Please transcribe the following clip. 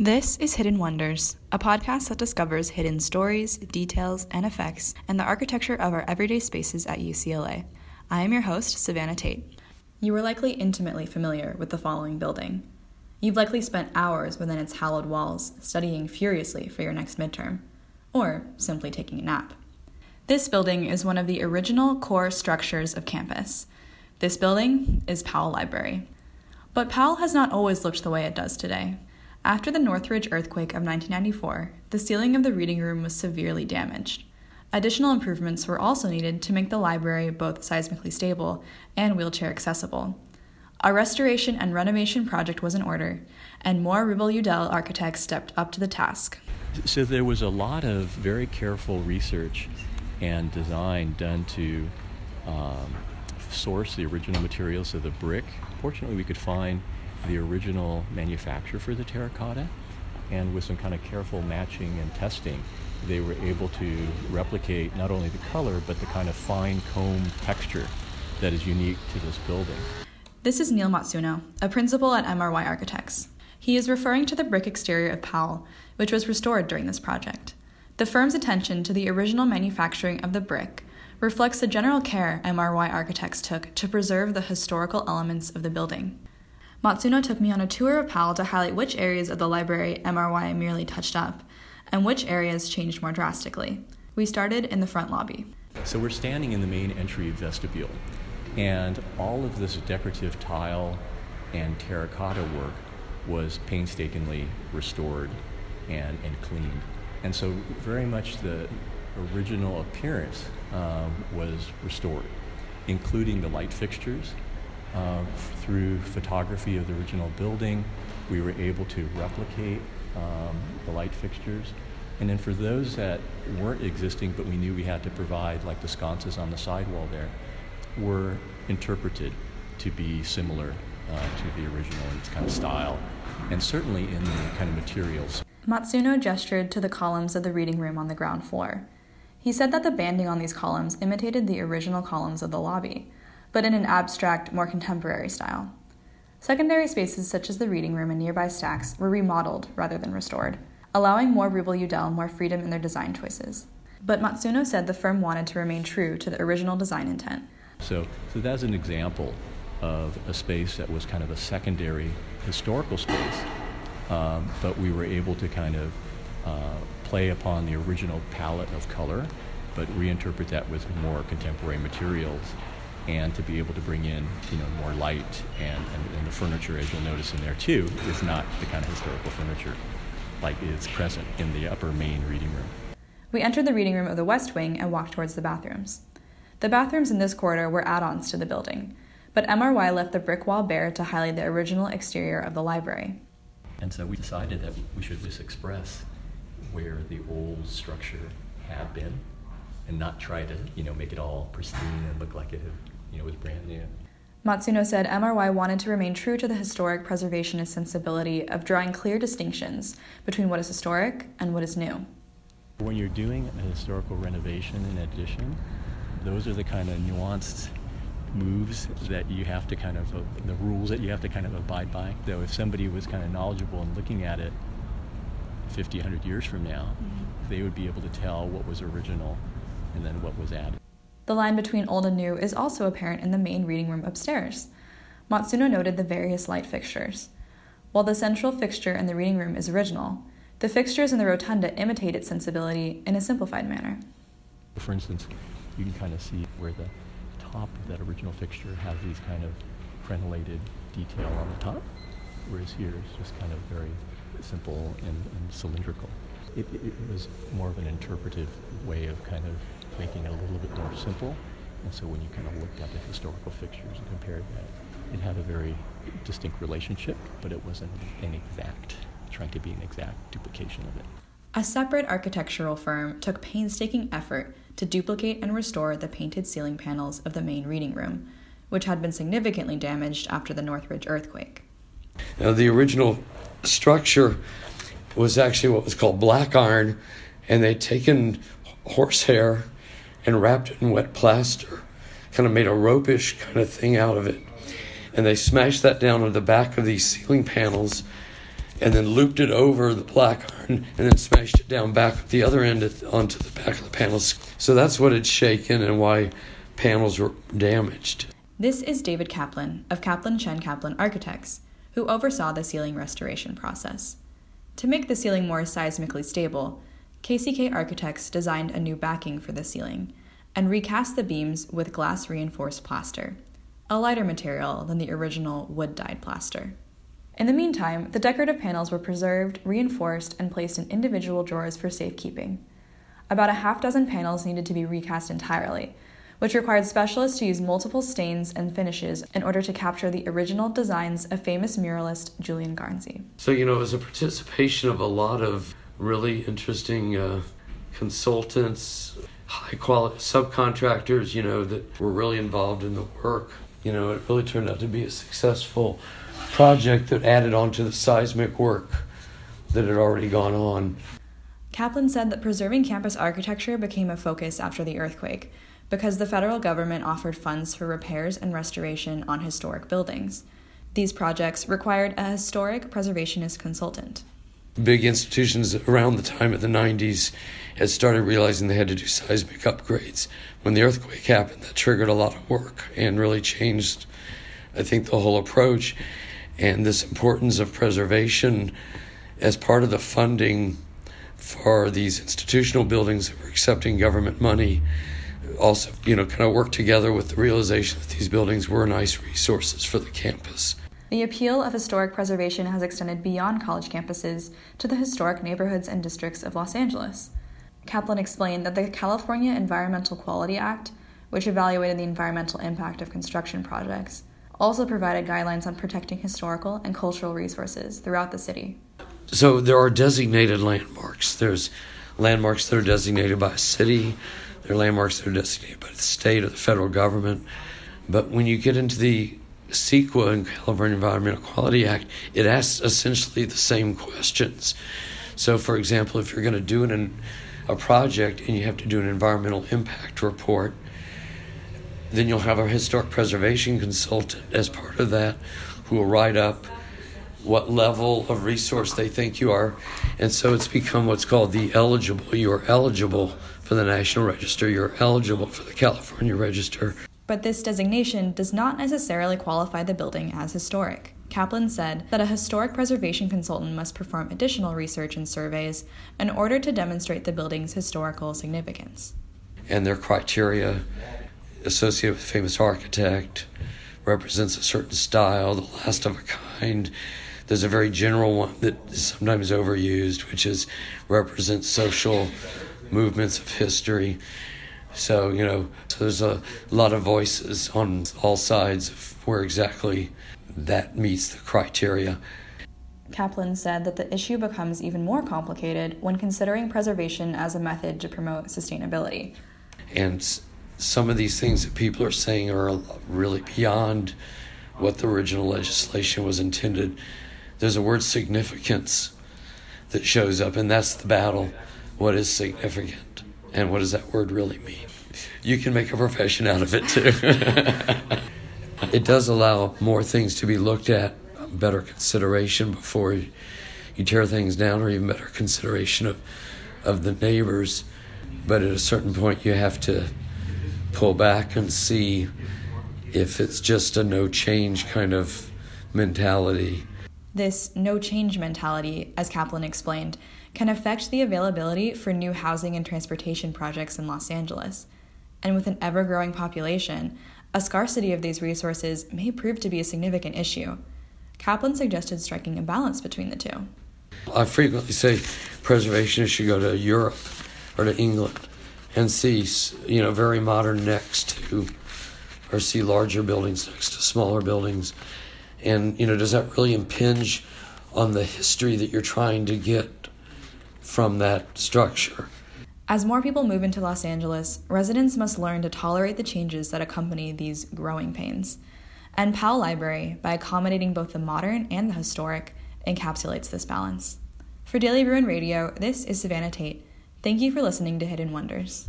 This is Hidden Wonders, a podcast that discovers hidden stories, details, and effects in the architecture of our everyday spaces at UCLA. I am your host, Savannah Tate. You are likely intimately familiar with the following building. You've likely spent hours within its hallowed walls, studying furiously for your next midterm, or simply taking a nap. This building is one of the original core structures of campus. This building is Powell Library. But Powell has not always looked the way it does today. After the Northridge earthquake of 1994, the ceiling of the reading room was severely damaged. Additional improvements were also needed to make the library both seismically stable and wheelchair accessible. A restoration and renovation project was in order, and Moore Ruble Yudell architects stepped up to the task. So there was a lot of very careful research and design done to um, source the original materials of the brick. Fortunately, we could find the original manufacturer for the terracotta, and with some kind of careful matching and testing, they were able to replicate not only the color but the kind of fine comb texture that is unique to this building. This is Neil Matsuno, a principal at MRY Architects. He is referring to the brick exterior of Powell, which was restored during this project. The firm's attention to the original manufacturing of the brick reflects the general care MRY Architects took to preserve the historical elements of the building. Matsuno took me on a tour of Powell to highlight which areas of the library MRY merely touched up and which areas changed more drastically. We started in the front lobby. So we're standing in the main entry vestibule, and all of this decorative tile and terracotta work was painstakingly restored and, and cleaned. And so, very much the original appearance um, was restored, including the light fixtures. Uh, through photography of the original building, we were able to replicate um, the light fixtures. And then for those that weren't existing, but we knew we had to provide, like the sconces on the sidewall there, were interpreted to be similar uh, to the original in its kind of style, and certainly in the kind of materials. Matsuno gestured to the columns of the reading room on the ground floor. He said that the banding on these columns imitated the original columns of the lobby, but in an abstract, more contemporary style. Secondary spaces such as the reading room and nearby stacks were remodeled rather than restored, allowing Moore Ruble Yudell more freedom in their design choices. But Matsuno said the firm wanted to remain true to the original design intent. So, so that's an example of a space that was kind of a secondary historical space, um, but we were able to kind of uh, play upon the original palette of color, but reinterpret that with more contemporary materials and to be able to bring in you know more light and, and, and, the furniture as you'll notice in there too is not the kind of historical furniture like is present in the upper main reading room. We entered the reading room of the west wing and walked towards the bathrooms. The bathrooms in this corridor were add-ons to the building but mry left the brick wall bare to highlight the original exterior of the library. And so we decided that we should just express where the old structure had been and not try to you know make it all pristine and look like it had you know, was brand new. Matsuno said MRY wanted to remain true to the historic preservationist sensibility of drawing clear distinctions between what is historic and what is new. When you're doing a historical renovation and addition, those are the kind of nuanced moves that you have to kind of, the rules that you have to kind of abide by. Though if somebody was kind of knowledgeable and looking at it 50, 100 years from now, mm-hmm. they would be able to tell what was original and then what was added. The line between old and new is also apparent in the main reading room upstairs. Matsuno noted the various light fixtures. While the central fixture in the reading room is original, the fixtures in the rotunda imitate its sensibility in a simplified manner. For instance, you can kind of see where the top of that original fixture has these kind of crenellated detail on the top, whereas here it's just kind of very simple and, and cylindrical. It, it, it was more of an interpretive way of kind of making it a little bit more simple. And so when you kind of looked at the historical fixtures and compared that, it had a very distinct relationship, but it wasn't an exact, trying to be an exact duplication of it. A separate architectural firm took painstaking effort to duplicate and restore the painted ceiling panels of the main reading room, which had been significantly damaged after the Northridge earthquake. Now, the original structure was actually what was called black iron, and they'd taken horsehair and wrapped it in wet plaster, kind of made a ropish kind of thing out of it. And they smashed that down on the back of these ceiling panels and then looped it over the black iron and then smashed it down back at the other end onto the back of the panels. So that's what it's shaken and why panels were damaged. This is David Kaplan of Kaplan Chen Kaplan Architects, who oversaw the ceiling restoration process. To make the ceiling more seismically stable, KCK Architects designed a new backing for the ceiling and recast the beams with glass reinforced plaster, a lighter material than the original wood dyed plaster. In the meantime, the decorative panels were preserved, reinforced, and placed in individual drawers for safekeeping. About a half dozen panels needed to be recast entirely, which required specialists to use multiple stains and finishes in order to capture the original designs of famous muralist Julian Garnsey. So, you know, it was a participation of a lot of really interesting uh, consultants, high quality subcontractors, you know, that were really involved in the work. You know, it really turned out to be a successful project that added on to the seismic work that had already gone on. Kaplan said that preserving campus architecture became a focus after the earthquake because the federal government offered funds for repairs and restoration on historic buildings. These projects required a historic preservationist consultant. Big institutions around the time of the 90s had started realizing they had to do seismic upgrades. When the earthquake happened, that triggered a lot of work and really changed, I think, the whole approach and this importance of preservation as part of the funding for these institutional buildings that were accepting government money also you know kind of work together with the realization that these buildings were nice resources for the campus the appeal of historic preservation has extended beyond college campuses to the historic neighborhoods and districts of Los Angeles. Kaplan explained that the California Environmental Quality Act, which evaluated the environmental impact of construction projects, also provided guidelines on protecting historical and cultural resources throughout the city. So there are designated landmarks. There's landmarks that are designated by a city, there are landmarks that are designated by the state or the federal government. But when you get into the CEQA and California Environmental Quality Act, it asks essentially the same questions. So, for example, if you're going to do an, a project and you have to do an environmental impact report, then you'll have a historic preservation consultant as part of that who will write up what level of resource they think you are. And so it's become what's called the eligible. You are eligible for the National Register, you're eligible for the California Register. But this designation does not necessarily qualify the building as historic. Kaplan said that a historic preservation consultant must perform additional research and surveys in order to demonstrate the building's historical significance. And their criteria associated with a famous architect represents a certain style, the last of a kind. There's a very general one that is sometimes overused, which is represents social movements of history. So, you know, so there's a lot of voices on all sides of where exactly that meets the criteria. Kaplan said that the issue becomes even more complicated when considering preservation as a method to promote sustainability. And some of these things that people are saying are really beyond what the original legislation was intended. There's a word significance that shows up, and that's the battle. What is significant? And what does that word really mean? You can make a profession out of it too. it does allow more things to be looked at, better consideration before you tear things down, or even better consideration of, of the neighbors. But at a certain point, you have to pull back and see if it's just a no change kind of mentality. This no change mentality, as Kaplan explained, can affect the availability for new housing and transportation projects in Los Angeles. And with an ever growing population, a scarcity of these resources may prove to be a significant issue. Kaplan suggested striking a balance between the two. I frequently say preservationists should go to Europe or to England and see you know very modern next to or see larger buildings next to smaller buildings and you know does that really impinge on the history that you're trying to get from that structure as more people move into Los Angeles, residents must learn to tolerate the changes that accompany these growing pains. And Powell Library, by accommodating both the modern and the historic, encapsulates this balance. For Daily Bruin Radio, this is Savannah Tate. Thank you for listening to Hidden Wonders.